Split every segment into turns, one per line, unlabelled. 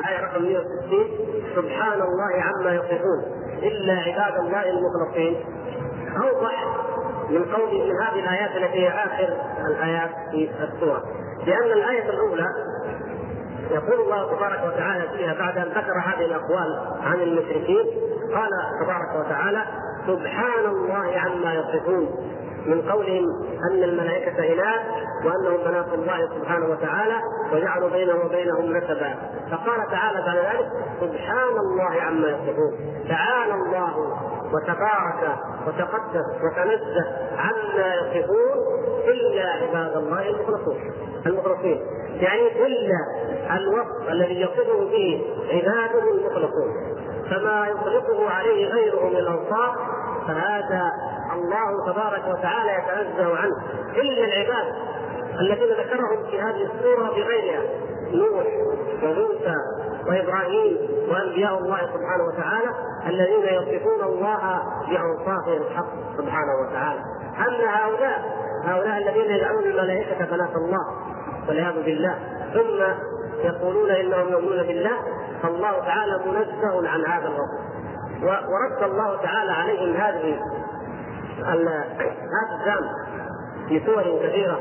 الآية رقم 160 سبحان الله عما يصفون. إلا عباد الله المخلصين. أوضح من قول من هذه الآيات التي هي آخر الآيات في السورة. لأن الآية الأولى يقول الله تبارك وتعالى فيها بعد أن ذكر هذه الأقوال عن المشركين قال تبارك وتعالى سبحان الله عما يصفون. من قولهم أن الملائكة اناث وأنهم بنات الله سبحانه وتعالى وجعلوا بينه وبينهم نسبا فقال تعالى بعد ذلك سبحان الله عما يصفون. تعالى الله وتبارك وتقدس وتنزه عما يصفون إلا عباد الله المخلصون. المخلصين. يعني إلا الوصف الذي يصفه به عباده المخلصون. فما يطلقه عليه غيره من الأوصاف فهذا الله تبارك وتعالى يتنزه عنه. إلا العباد الذين ذكرهم في هذه السورة بغيرها. نوح وموسى وإبراهيم وأنبياء الله سبحانه وتعالى الذين يصفون الله باوصافه الحق سبحانه وتعالى. أما هؤلاء هؤلاء الذين يدعون الملائكة بنات الله والعياذ بالله ثم يقولون إنهم يؤمنون بالله فالله تعالى منزه عن هذا الوصف. ورد الله تعالى عليهم هذه الذنب في سور كثيرة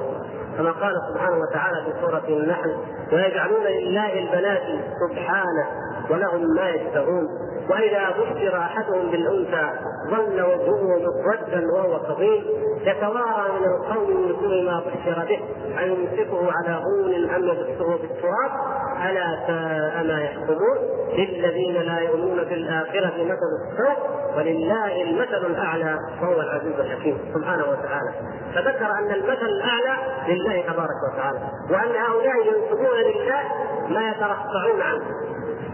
كما قال سبحانه وتعالى في سورة النحل ويجعلون لله البنات سبحانه ولهم ما يشتهون. وإذا بشر أحدهم بالأنثى ظل وجهه مسودا وهو كظيم يتوارى من القوم من ما بشر به. ان يمسكه على هون أم يدسه بالتراب؟ ألا ساء ما يحكمون. للذين لا يؤمنون بالآخرة مثل السوء ولله المثل الأعلى وهو العزيز الحكيم سبحانه وتعالى. فذكر أن المثل الأعلى لله تبارك وتعالى وأن هؤلاء ينسبون لله ما يترفعون عنه.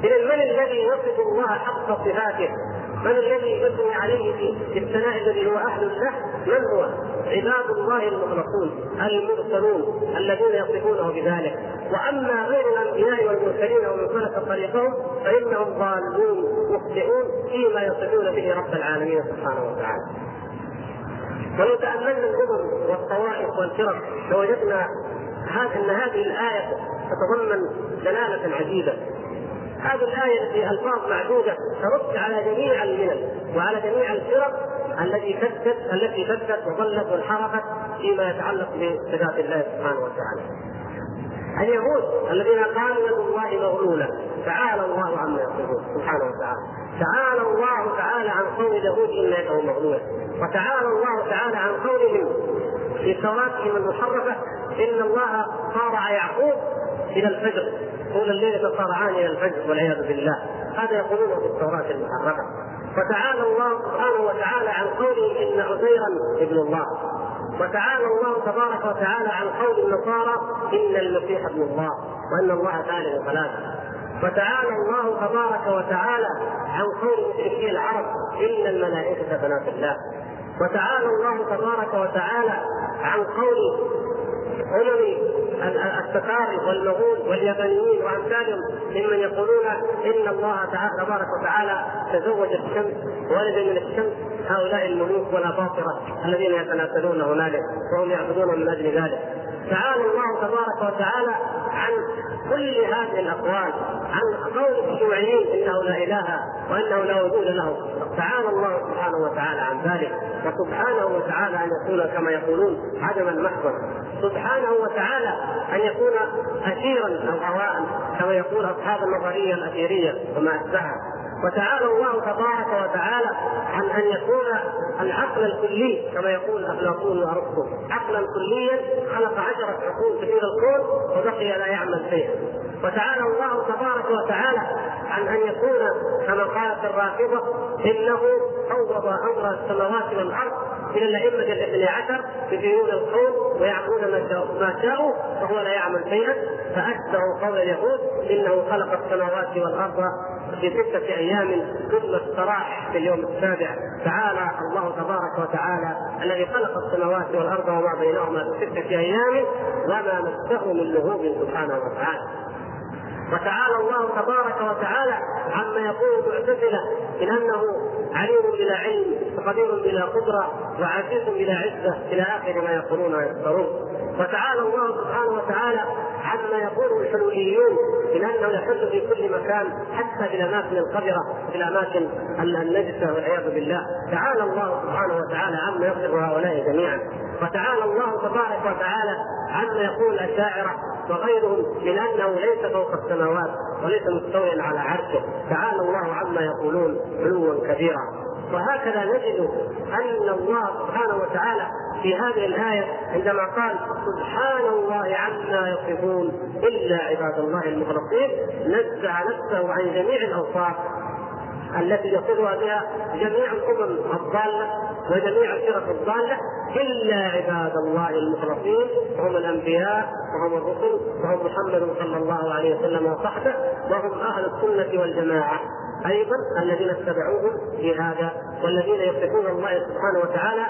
اذا من الذي يصف الله حق صفاته من الذي يثني عليه في الثناء الذي هو أهل له من هو؟ عباد الله المخلصون المرسلون الذين يصفونه بذلك وأما غير الأنبياء والمرسلين ومن سلك طريقهم فإنهم ضالون مخطئون فيما يصفون به رب العالمين سبحانه وتعالى. ولو تاملنا الأمم والطوائف والفرق لوجدنا إن هذه الآية تتضمن دلالة عجيبة هذه الآية التي ألفاظ معدودة ترد على جميع الملل وعلى جميع الفرق التي فدت التي فدت وضلت وانحرفت فيما يتعلق بصفات الله سبحانه وتعالى. اليهود الذين قالوا يد الله مغلولة تعالى الله عما يقولون سبحانه وتعالى. تعالى الله تعالى عن قول اليهود إن يده مغلولة وتعالى الله تعالى عن قولهم في توراتهم المحرفة إن الله صارع يعقوب إلى الفجر طول الليل تصارعان إلى الفجر والعياذ بالله. هذا يقولونه في التوراة المحرفه وتعالى الله سبحانه وتعالى عن قوله إن عزيرا ابن الله. وتعالى الله تبارك وتعالى عن قول النصارى إن المسيح ابن الله وأن الله ثالث ثلاثة وتعالى الله تبارك وتعالى عن قول مشركي العرب إن الملائكة بنات الله. وتعالى الله تبارك وتعالى عن قول أمم التتار والمغول واليابانيين وأمثالهم ممن يقولون إن الله تعالى تبارك وتعالى تزوج الشمس ولد من الشمس. هؤلاء الملوك والأباطرة الذين يتناسلون هنالك وهم يعبدون من أجل ذلك. تعالى الله تبارك وتعالى عن كل هذه الأقوال عن قول الشيوعيين إنه لا إله وأنه لا وجود له. تعالى الله سبحانه وتعالى عن ذلك. وسبحانه وتعالى أن يكون كما يقولون عدما محضا سبحانه وتعالى أن يكون اثيرا أو هواء كما يقول أصحاب النظرية الاثيريه وما أشبهها. وتعالى الله تبارك وتعالى عن أن يكون العقل الكلي كما يقول افلاطون وارسطو عقلا كليا خلق عشره عقول كثير الكون وبقي لا يعمل شيئا. وتعالى الله تبارك وتعالى عن أن يكون كما قالت الرافضة إنه فوض أمر السماوات والأرض إلى الأئمة الاثني عشر بديون الكون ويعبدون ما شاءوا وهو لا يعمل شيئا. فاشبه قول اليهود إنه خلق السماوات والأرض في ستة أيام ثم استراح في اليوم السابع. تعالى الله تبارك وتعالى الذي خلق السماوات والأرض وما بينهما في ستة أيام وما مسه من لهوب سبحانه وتعالى. وتعالى الله تبارك وتعالى عما يقول المعتزلة كامله من أنه عليم بلا علم وقدير بلا قدرة وعزيز بلا عزة إلى آخر ما يقولون ويفترون. وتعالى الله سبحانه وتعالى عما يقوله الحلوليون من أنه يحل في كل مكان حتى في الأماكن القذره في الأماكن النجسة والعياذ بالله. تعالى الله سبحانه وتعالى عما يصف هؤلاء جميعا. وتعالى الله تبارك وتعالى عما يقول الاشاعره وغيرهم من أنه ليس فوق السماوات وليس مستويا على عرشه. تعالى الله عما يقولون علوا كبيرا. وهكذا نجد أن الله سبحانه وتعالى في هذه الآية عندما قال سبحان الله عما يصفون إلا عباد الله المخلصين نزع نفسه عن جميع الأوصاف. التي يصفها بها جميع الأمم الضالة وجميع الفرق الضالة إلا عباد الله المخلصين وهم الأنبياء وهم الرسل وهم محمد صلى الله عليه وسلم وصحبه وهم أهل السنة والجماعة. أيضا الذين اتبعوهم في هذا والذين يصفون الله سبحانه وتعالى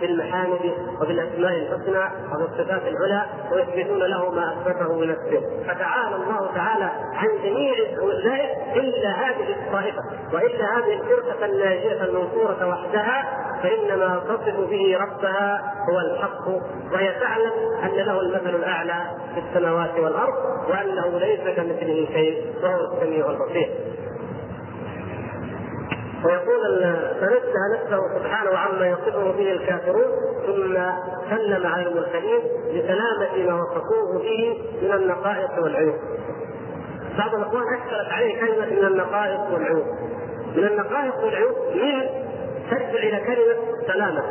بالمحامد وبالأسماء الحسنى وبالصفات العلى ويثبتون له ما أثبته بنفسه فتعالى الله تعالى عن جميع اولئك إلا هذه الطائفة وإلا هذه الفرقة الناجية المنصورة وحدها فإنما تصف به ربها هو الحق وهي تعلم أن له المثل الأعلى في السماوات والأرض وأنه ليس كمثله شيء وهو السميع البصير. ويقول فنزه نفسه سبحانه عما يصفه به الكافرون ثم سلم على المرسلين لسلامة ما وصفوه به من النقائص والعيوب. بعض الأخوان اشكلت عليه كلمة من النقائص والعيوب. من النقائص والعيوب من ترجع إلى كلمة سلامة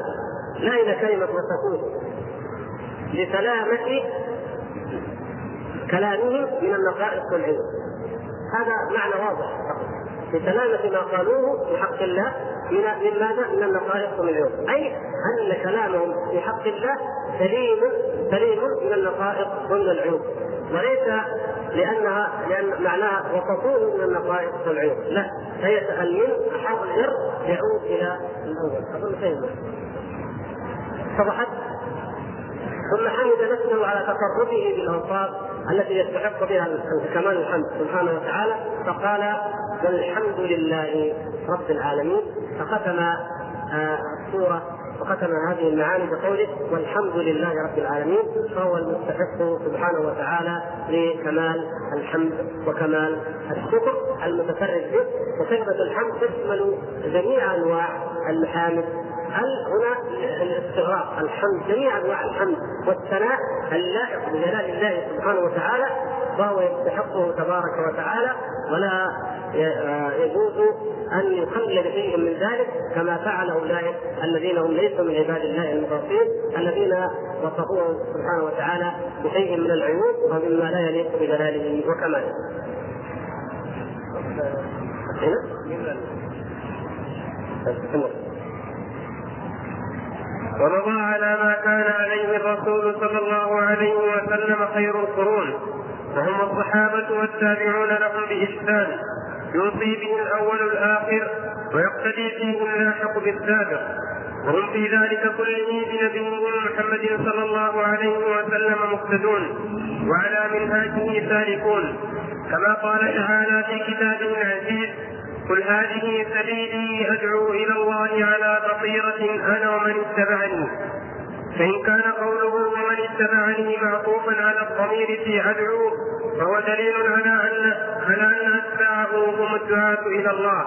لا إلى كلمة وصفوه. لسلامة كلامهم من النقائص والعيوب. هذا معنى واضح بسلامة ما قالوه في حق الله من من ماذا؟ من النقائص ومن العيوب، أي أن كلامهم في حق الله سليم سليم من النقائص ومن العيوب، وليس لأنها لأن معناها وصفوه من النقائص والعيوب، لا هي من حرف الجر يعود إلى الأول، أظن. اتضحت؟ ثم حمد نفسه على تصرفه بالاوصاف التي يستحق بها كمال الحمد سبحانه وتعالى فقال والحمد لله رب العالمين فختم آه، السوره وختم هذه المعاني بقوله والحمد لله رب العالمين فهو المستحق سبحانه وتعالى لكمال الحمد وكمال الشكر المتفرد به وكلمة الحمد تشمل جميع أنواع المحامد هل هنا الاستغراق؟ الحمد جميع أنواع الحمد والثناء اللائق بجلال الله سبحانه وتعالى وهو يستحقه تبارك وتعالى ولا يجوز أن يقلل شيء من ذلك كما فعل أولئك الذين هم ليسوا من عباد الله المخلصين الذين وصفوه سبحانه وتعالى بشيء من العيوب ومما لا يليق بجلاله وكماله.
ومضى على ما كان عليه الرسول صلى الله عليه وسلم خير القرون وهم الصحابة والتابعون لهم بإحسان. يوصي به الأول الآخر ويقتدي فيه اللاحق بالسابق. وهم في ذلك كله بنبيهم محمد صلى الله عليه وسلم مقتدون وعلى منهاجه سالكون. كما قال تعالى في كتابه العزيز قل هذه سبيلي أدعو إلى الله على بصيرة أنا ومن اتبعني. فإن كان قوله ومن اتبعني معطوفا على الضمير في أدعو فهو دليل على ان على أن أتباعه هم الدعاة إلى الله.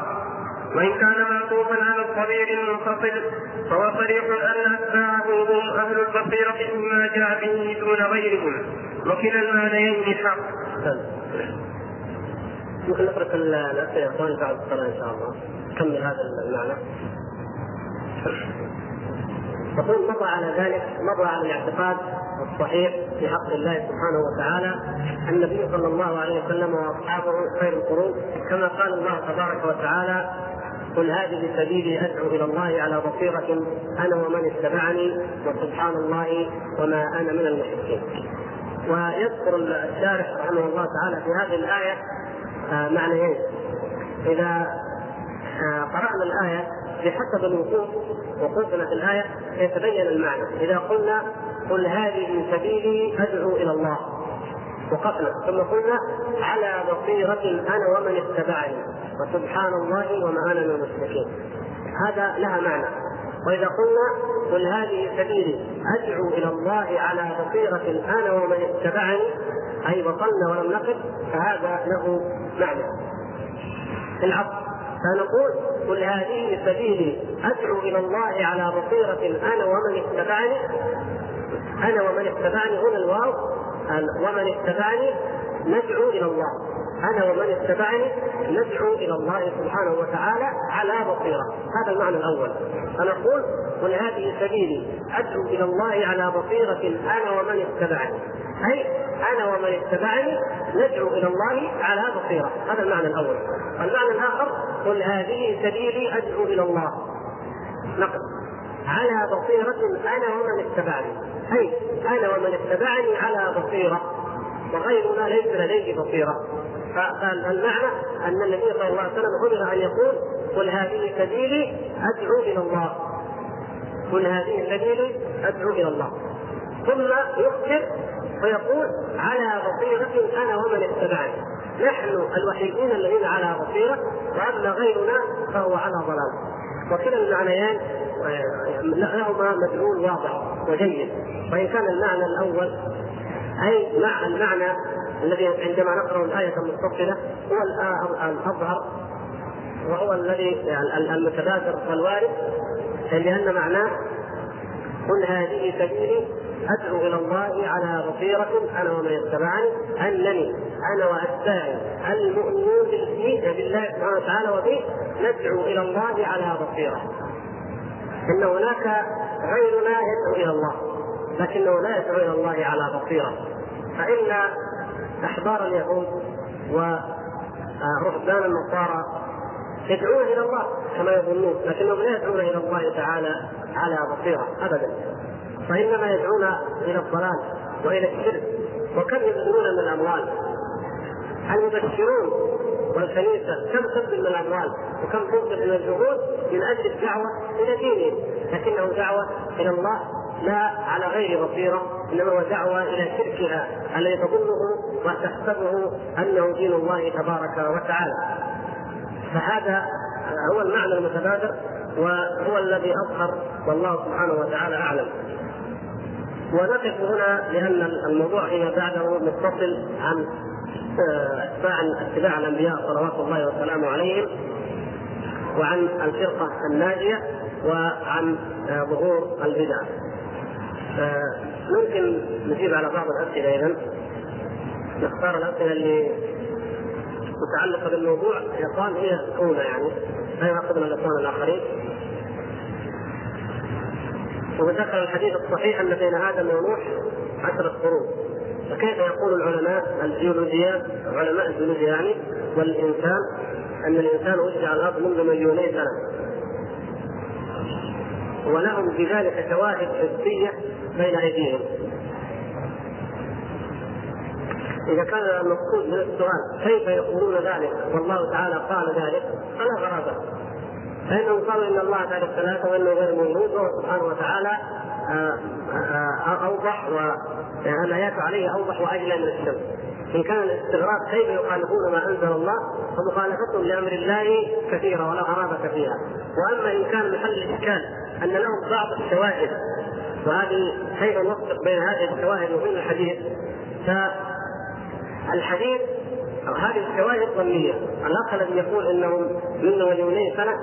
وإن كان معطوفا على الضمير المنفصل فهو صريح أن أتباعه هم أهل البصيرة مما جاء به دون غيرهم. وكلا المعنيين حق.
ممكن يا اخوان بعد الصلاه إن شاء الله. نكمل هذا المعنى. يقول مضى على ذلك مضى على الاعتقاد الصحيح في حق الله سبحانه وتعالى النبي صلى الله عليه وسلم وأصحابه خير القرون كما قال الله تبارك وتعالى قل هذه سبيلي أدعو إلى الله على بصيرة أنا ومن اتبعني وسبحان الله وما أنا من المشركين. ويذكر الشارح رحمه الله تعالى في هذه الآية آه، معنيين إذا آه، قرأنا الآية بحسب الوقوف وقوفنا في الآية يتبين المعنى. إذا قلنا قل هذه سبيلي أدعو إلى الله. وقفنا. ثم قلنا على بصيرة أنا ومن اتبعني. وسبحان الله وما أنا من المشركين. هذا لها معنى. وإذا قلنا قل هذه سبيلي أدعو إلى الله على بصيرة أنا ومن اتبعني أي بطلنا ولم نقف فهذا له معنى. العصر. فنقول قل هذه سبيلي. أدعو إلى الله على بصيرة أنا ومن اتبعني. أنا ومن اتبعني هنا الواو. ومن اتبعني ندعو إلى الله. أنا ومن اتبعني ندعو إلى الله سبحانه وتعالى على بصيرة. هذا المعنى الأول. فنقول قل هذه سبيلي. أدعو إلى الله على بصيرة أنا ومن اتبعني. أي أنا ومن اتبعني ندعو إلى الله على بصيرة. هذا المعنى الأول. والمعنى الآخر قل هذه سبيلي أدعو إلى الله. نقل. على بصيرة أنا ومن اتبعني. أي أنا ومن اتبعني على بصيرة. وغيرنا ليس لديه بصيرة. فالمعنى أن النبي صلى الله عليه وسلم أمر أن يقول قل هذه سبيلي أدعو إلى الله. قل هذه سبيلي أدعو إلى الله. ثم يخبر ويقول على بصيرة أنا ومن اتبعني. نحن الوحيدين الذين على بصيرة وأما غيرنا فهو على ضلال. وكلا المعنيان لهما مدلول واضح وجيد. وإن كان المعنى الأول أي مع المعنى الذي عندما نقرأ الآية المتصلة هو الأظهر وهو الذي المتبادر والوارد لأن معناه قل هذه سبيلي أدعو إلى الله على بصيرة أنا ومن اتبعني أنني أنا وأتباعي المؤمنون بالله سبحانه وتعالى وبه ندعو إلى الله على بصيرة. إن هناك غيرنا يدعو إلى الله لكنه لا يدعو إلى الله على بصيرة. فإن أحبار اليهود ورهبان النصارى يدعون إلى الله كما يظنون لكنهم لا يدعون إلى الله تعالى على بصيرة ابدا. وانما يدعون إلى الضلال وإلى الشرك. وكم يبذلون من الأموال؟ المبشرون والكنيسه كم تبذل من الأموال؟ وكم تبذل من الجهود من أجل الدعوة إلى دينهم. لكنه دعوة إلى الله لا على غير بصيرة إنما هو دعوة إلى شركها الذي تظنه وتحسبه أنه دين الله تبارك وتعالى. فهذا هو المعنى المتبادر وهو الذي أظهر والله سبحانه وتعالى أعلم. ونقف هنا لأن الموضوع فيما بعده متصل عن اتباع اتباع الأنبياء صلوات الله وسلامه عليهم وعن الفرقة الناجية وعن ظهور البدع. ممكن نجيب على بعض الأسئلة اذا نختار الأسئلة اللي متعلقة بالموضوع. الاخوان هي اولى يعني لا يعقدنا الأخوان الآخرين. وذكر الحديث الصحيح أن بين آدم ونوح عشرة قرون. فكيف يقول العلماء الجيولوجيات علماء الجيولوجيا يعني والإنسان أن الإنسان وجد على الأرض منذ مليوني سنة. ولهم في ذلك شواهد حسية بين أيديهم. إذا كان المقصود من السؤال كيف يقولون ذلك؟ والله تعالى قال ذلك. فلا غرابة. فانهم قالوا ان الله تعالى الثلاثة وانه غير موجود وهو سبحانه وتعالى آه، آه، أوضح والايات عليه أوضح وأجلى من الشمس إن كان الاستغراب كيف يخالفون ما أنزل الله فمخالفتهم لأمر الله كثيره ولا غرابة فيها. وأما إن كان محل الإشكال أن لهم بعض الشواهد وهذه كيف نوفق بين هذه الشواهد وبين الحديث؟ فالحديث هذه الشواهد ظنية. الاخ الذي يقول إنهم من مليوني سنه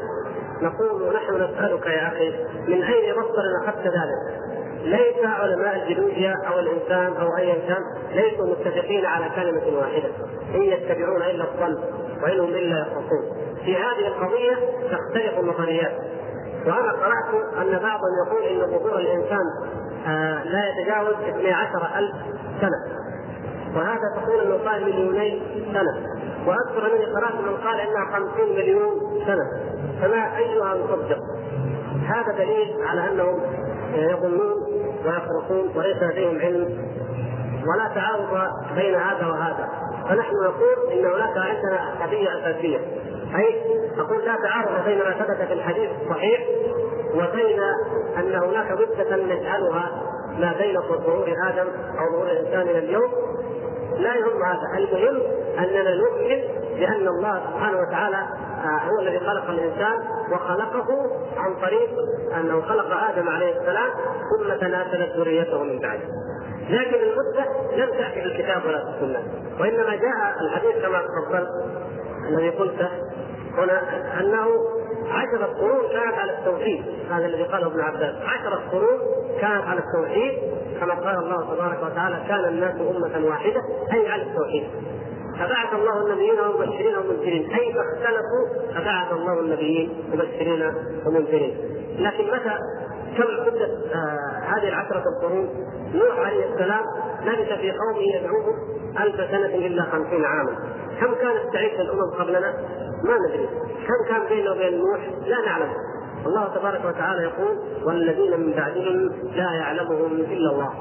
نقول نحن نسألك يا أخي من أين مصدر أخذت ذلك؟ ليس علماء الجيولوجيا أو الإنسان أو أيا كان ليسوا متفقين على كلمة واحدة إن يتبعون إلا الظن وإن هم إلا يخرصون في هذه القضية تختلف النظريات. وأنا قرأت أن بعضهم يقول إن ظهور الإنسان آه لا يتجاوز 12 ألف سنة. وهذا تقول إنه قال مليوني سنة. وأذكر أنني قرأت من قال إنها 50 مليون سنة. فما أيها نصدق هذا دليل على أنهم يظنون ويخرصون وليس لديهم علم. ولا تعارض بين هذا وهذا. فنحن نقول إن هناك عندنا قضية أساسية. أي أقول لا تعارض بين ما ثبت في الحديث الصحيح وبين أن هناك مده نجعلها ما بين ظهور آدم أو ظهور الانسان إلى اليوم لا يهم هذا المهم أننا نؤمن بأن الله سبحانه وتعالى آه، هو الذي خلق الإنسان وخلقه عن طريق أنه خلق آدم عليه السلام ثم تناسلت ذريته من بعده. لكن المدة لم تأتي في الكتاب ولا في السنة وإنما جاء الحديث كما تفضلت الذي قلته هنا أنه عشرة قرون كانت على التوحيد هذا الذي قاله ابن عباس. عشرة قرون كانت على التوحيد كما قال الله تبارك وتعالى كان الناس أمة واحدة أي على التوحيد. فبعث الله النبيين مبشرين ومنذرين أي فاختلفوا فبعث الله النبيين مبشرين ومنذرين لكن متى كم مدة آه هذه العشرة القرون؟ نوح عليه السلام لبث في قومه يدعوهم ألف سنة إلا خمسين عاما. كم كانت تعيش الأمم قبلنا؟ ما ندري. كم كان بينه وبين نوح؟ لا نعلم. الله تبارك وتعالى يقول والذين من بعدهم لا يعلمهم إلا الله.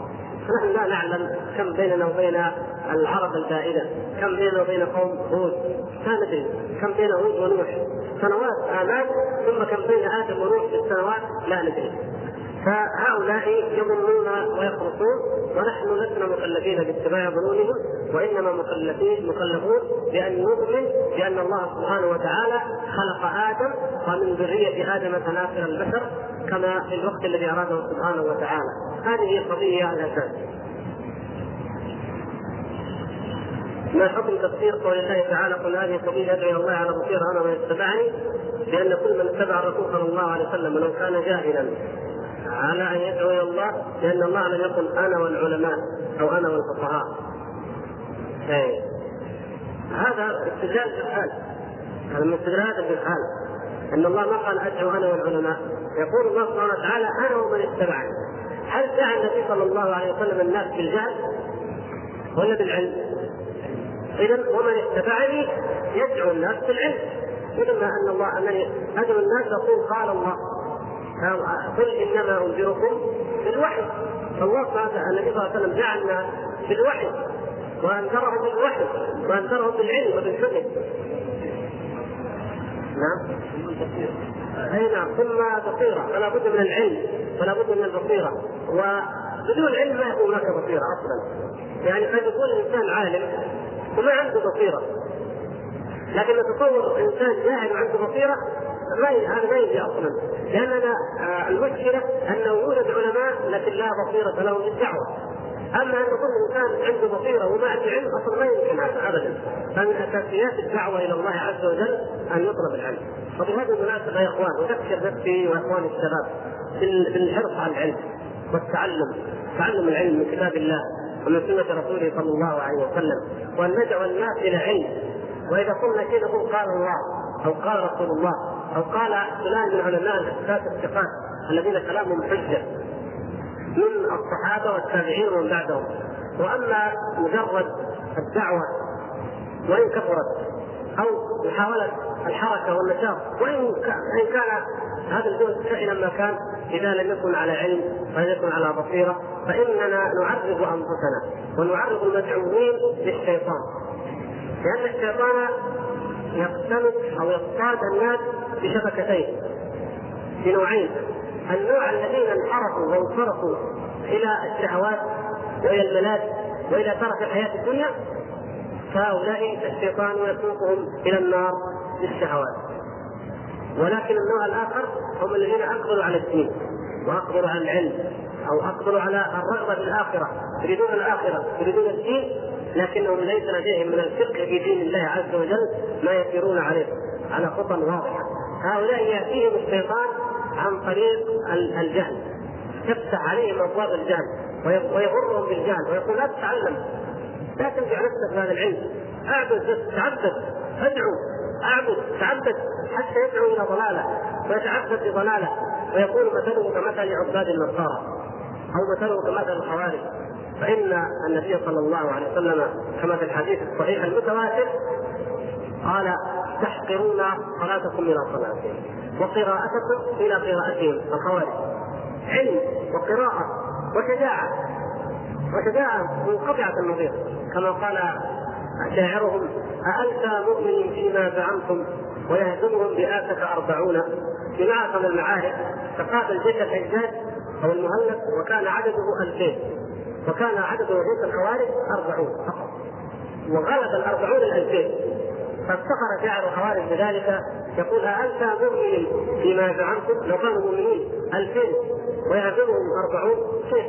نحن لا نعلم كم بيننا وبين العرب البائدة، كم بيننا وبين قوم هود، ما ندري، كم بين هود ونوح، سنوات آلاف ثم كم بين آدم ونوح في السنوات؟ لا ندري. فهؤلاء يظنون ويخرصون ونحن لسنا مكلفين باتباع ظنونهم وإنما مكلفين مكلفون بأن نؤمن بأن الله سبحانه وتعالى خلق آدم ومن ذرية آدم تناسل البشر كما في الوقت الذي أراده سبحانه وتعالى. هذه القضية الاساس ما حكم تفسير قول الله تعالى قل هذه سبيل ادعو إلى الله على بصيره أنا ومن اتبعني بان كل من اتبع الرسول صلى الله عليه وسلم ولو كان جاهلا على أن يدعو إلى الله لأن الله لم يقل أنا والعلماء أو أنا والفقهاء. أي. هذا استدلال بالحال. هذا من استدلالات بالحال. أن الله ما قال أدعو أنا والعلماء. يقول الله سبحانه وتعالى أنا ومن اتبعني. هل دعا النبي صلى الله عليه وسلم الناس بالجهل؟ ولا بالعلم؟ اذا ومن اتبعني يدعو الناس بالعلم. مثل ما أن الله أنني أدعو الناس يقول قال الله. قل انما أنذركم بالوحي. فالله سبحانه النبي صلى الله عليه وسلم دعا الناس بالوحي وأنذرهم بالوحي وأنذرهم بالعلم وبالحكم. نعم. أي نعم. ثم بصيرة. فلا بد من العلم فلا بد من البصيرة. وبدون علم ما يكون هناك بصيرة أصلا. يعني قد يكون الإنسان عالم وما عنده بصيرة. لكن نتصور إنسان جاهل وعنده بصيرة ما هذا ما يجي أصلا. لأننا آه المشكلة انه يوجد علماء لكن لا بصيرة لهم بالدعوه أما أن يكون الانسان عنده بصيرة وما عنده علم أصلا ما يمكن هذا ابدا. فمن أساسيات الدعوة إلى الله عز وجل أن يطلب العلم. وبهذه المناسبة يا إخوان أذكر نفسي واخواني الشباب بالحرص على العلم والتعلم. تعلم العلم من كتاب الله ومن سنة رسوله صلى الله عليه وسلم. وأن ندعو الناس إلى علم. وإذا قلنا نقول قال الله أو قال رسول الله. أو قال فلان من علماء الاحداث الثقات الذين كلامهم حجة من الصحابة والتابعين ومن بعدهم. وأما مجرد الدعوة وإن كثرت أو محاولة الحركة والنشاط وإن كان هذا الجهد كائنا ما كان إذا لم يكن على علم ولم يكن على بصيرة فإننا نعرض أنفسنا ونعرض المدعوين للشيطان. لأن الشيطان يقتنص أو يصطاد الناس بشبكتين بنوعين. النوع الذين انحرفوا وانصرفوا إلى الشهوات وإلى الملاذ وإلى ترك الحياة الدنيا فهؤلاء الشيطان يسوقهم إلى النار بالشهوات ولكن النوع الآخر هم الذين أقبلوا على الدين وأقبلوا على العلم أو أقبلوا على الرغبة في الآخرة يريدون الآخرة يريدون الدين لكنهم ليس لديهم من الفقه في دين الله عز وجل ما يسيرون عليه على خطى واضحة. هؤلاء يأتيهم الشيطان عن طريق الجهل. يفتح عليهم أبواب الجهل ويغرهم بالجهل ويقول لا تتعلم لا تنفع نفسك بهذا العلم. اعبد تعبد ادعو اعبد تعبد حتى يدعو إلى ضلالة ويتعبد بضلالة. ويقول مثله كمثل عباد النصارى أو مثله كمثل الخوارج. فإن النبي صلى الله عليه وسلم كما في الحديث الصحيح المتواتر قال تحقرون صلاتكم إلى صلاتهم وقراءتكم إلى قراءتهم الخوارج. علم وقراءة وشجاعة. وشجاعة منقطعة النظير. كما قال شاعرهم أألفى مؤمن فيما زعمتم ويهزمهم بآسك أربعون؟ في من المعارك تقابل جيش الحجاج أو المهلب وكان عدده ألفين. وكان عدد وجود الخوارج أربعون فقط. وغلب الأربعون الألفين. فافتخر شاعر الخوارج بذلك يقول أأنت مؤمن فيما زعمتم لو كانوا مؤمنين ألفين ويهزمهم أربعون. كيف؟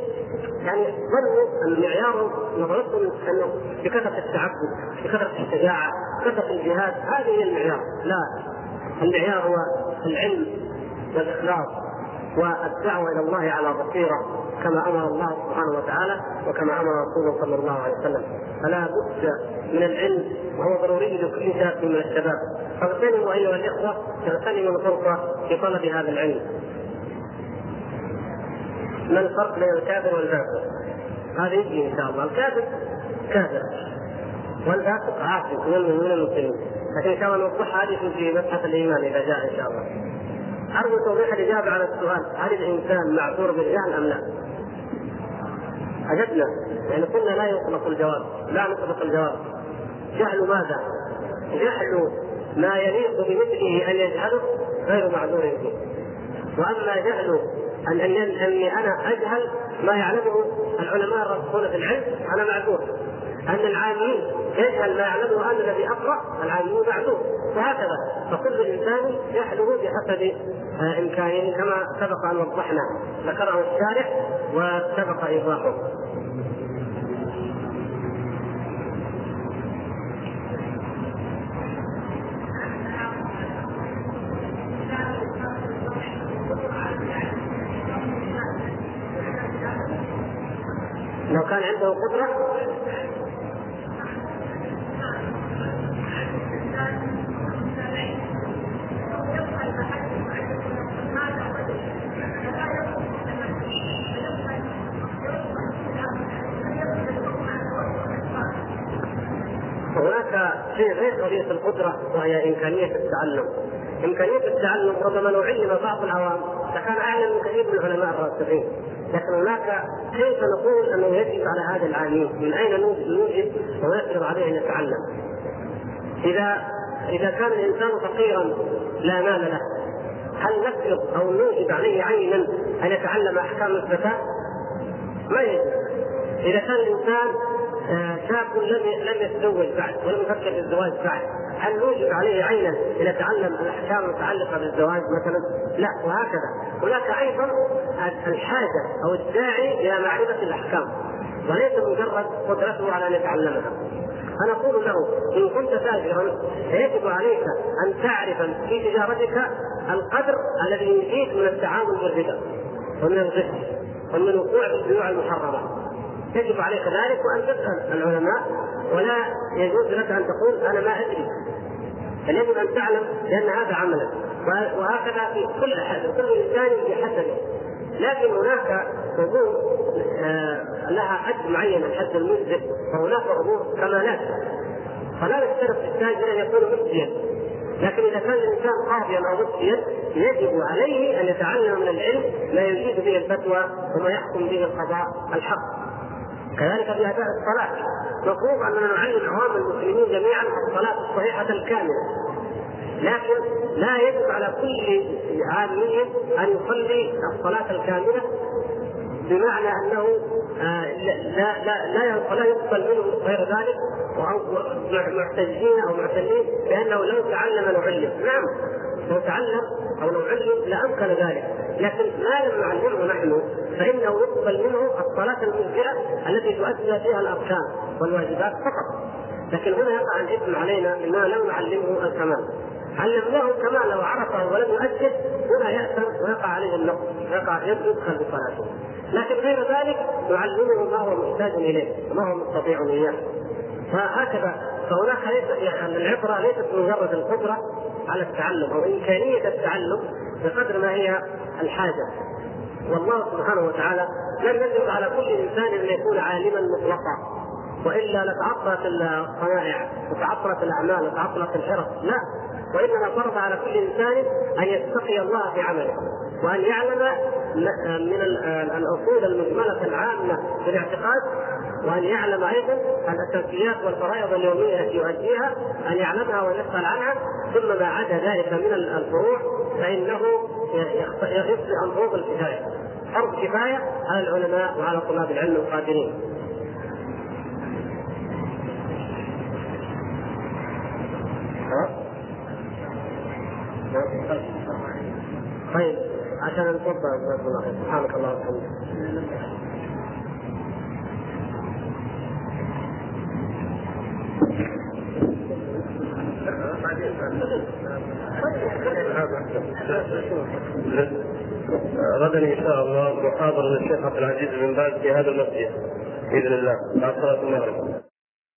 يعني ظنوا أن معيارهم نظرتهم أنه بكثرة التعبد بكثرة الشجاعة بكثرة الجهاد هذه هي المعيار. لا المعيار هو العلم والإخلاص والدعوة إلى الله على بصيرة. كما أمر الله سبحانه وتعالى وكما أمر رسوله صلى الله عليه وسلم. فلا بد من العلم وهو ضروري لكل شاب من الشباب. فاغتنموا أيها الإخوة اغتنموا الفرصه في طلب هذا العلم. ما الفرق بين الكافر والفاسق؟ هذا يجي إن شاء الله. الكافر كافر. والفاسق عاصي من المسلمين. لكن إن شاء الله نوضحها هذه في مبحث الإيمان إذا جاء إن شاء الله. أرجو توضيح الإجابة على السؤال. هل الإنسان معذور بالجهل أم لا؟ أجبنا. يعني قلنا لا يطلق الجواب. لا نطلق الجواب. جهل ماذا؟ جهل ما يليق بمثله أن يجهله غير معذور فيه وأما جهل أن أني أنا أجهل ما يعلمه العلماء الراسخون في العلم أنا معذور. أن العامين يجهل ما يعلمه أنا الذي أقرأ العامون معذور وهكذا فكل إنسان يحلو بحسب إمكانه كما سبق أن وضحنا. ذكره الشارح وسبق إيضاحه. لو كان عنده قدرة القدرة وهي إمكانية التعلم. إمكانية التعلم ربما لو علم بعض العوام لكان أعلم من كثير من العلماء الراسخين. لكن هناك كيف نقول أنه يجب على هذا العالم من أين نوجد ويفرض عليه أن يتعلم؟ إذا إذا كان الإنسان فقيرا لا مال له هل نفرض أو نوجب عليه عينا أن يتعلم أحكام الزكاة؟ ما يجب. إذا كان الإنسان شاب لم لم يتزوج بعد ولم يفكر في الزواج بعد. هل نوجب عليه عينا ان يتعلم الأحكام المتعلقة بالزواج مثلا؟ لا وهكذا. هناك أيضا الحاجة أو الداعي إلى معرفة الأحكام وليس مجرد قدرته على أن يتعلمها. فنقول له إن كنت تاجرا فيجب عليك أن تعرف في تجارتك القدر الذي يجيك من التعامل بالربا ومن الغش ومن الوقوع في البيوع المحرمة. يجب عليك ذلك وأن تسأل العلماء ولا يجوز لك أن تقول أنا ما أدري. بل يجب أن تعلم لأن هذا عملك وهكذا في كل أحد كل إنسان بحسبه لكن هناك أمور آه، لها حد معين الحد المجزئ وهناك أمور كمالات. فلا في التاجر أن يكون مفتيا لكن إذا كان الإنسان قاضيا أو مفتيا يجب عليه أن يتعلم من العلم ما يجيد به الفتوى وما يحكم به القضاء الحق. كذلك في اداء الصلاة مفروض أننا نعلم عوام المسلمين جميعا الصلاة الصحيحه الكامله لكن لا يجب على كل عامي أن يصلي الصلاة الكاملة بمعنى أنه آه، لا لا لا يقبل منه غير ذلك أو معتزين أو معتلين بانه لو تعلم لو علم، نعم لو تعلم أو لو علم لأمكن ذلك، لكن ما لم نعلمه نحن فإنه يقبل منه الصلاة المجزئه التي تؤدي فيها الأركان والواجبات فقط. لكن هنا يقع الإثم علينا اننا لم نعلمه الكمال. علمناه الكمال وعرفه ولم يؤدب هنا يأثم ويقع عليه النقص، يقع يدخل بصلاته. لكن غير ذلك نعلمه ما هو محتاج إليه وما هو مستطيع إياه. فهكذا فهناك ليس يعني العبرة ليست مجرد القدرة على التعلم أو إمكانية التعلم بقدر ما هي الحاجة. والله سبحانه وتعالى لم يجب على كل إنسان أن يكون عالما مطلقا. وإلا لتعطلت الصنائع وتعطلت الأعمال وتعطلت الحرف لا. وإنما فرض على كل إنسان أن يتقي الله في عمله وأن يعلم من الاصول المجملة العامة في الاعتقاد وأن يعلم أيضا الاساسيات والفرائض اليومية التي يؤديها أن يعلمها ويسأل عنها ثم ما عدا ذلك من الفروع فإنه يصبح عن فروض الكفاية. فرض كفاية على العلماء وعلى طلاب العلم القادرين. طيب عشان نتوضأ سبحانك اللهم وبحمدك.
غدا إن شاء الله محاضرة للشيخ عبد العزيز بن باز في هذا المسجد بإذن الله بعد صلاة المغرب.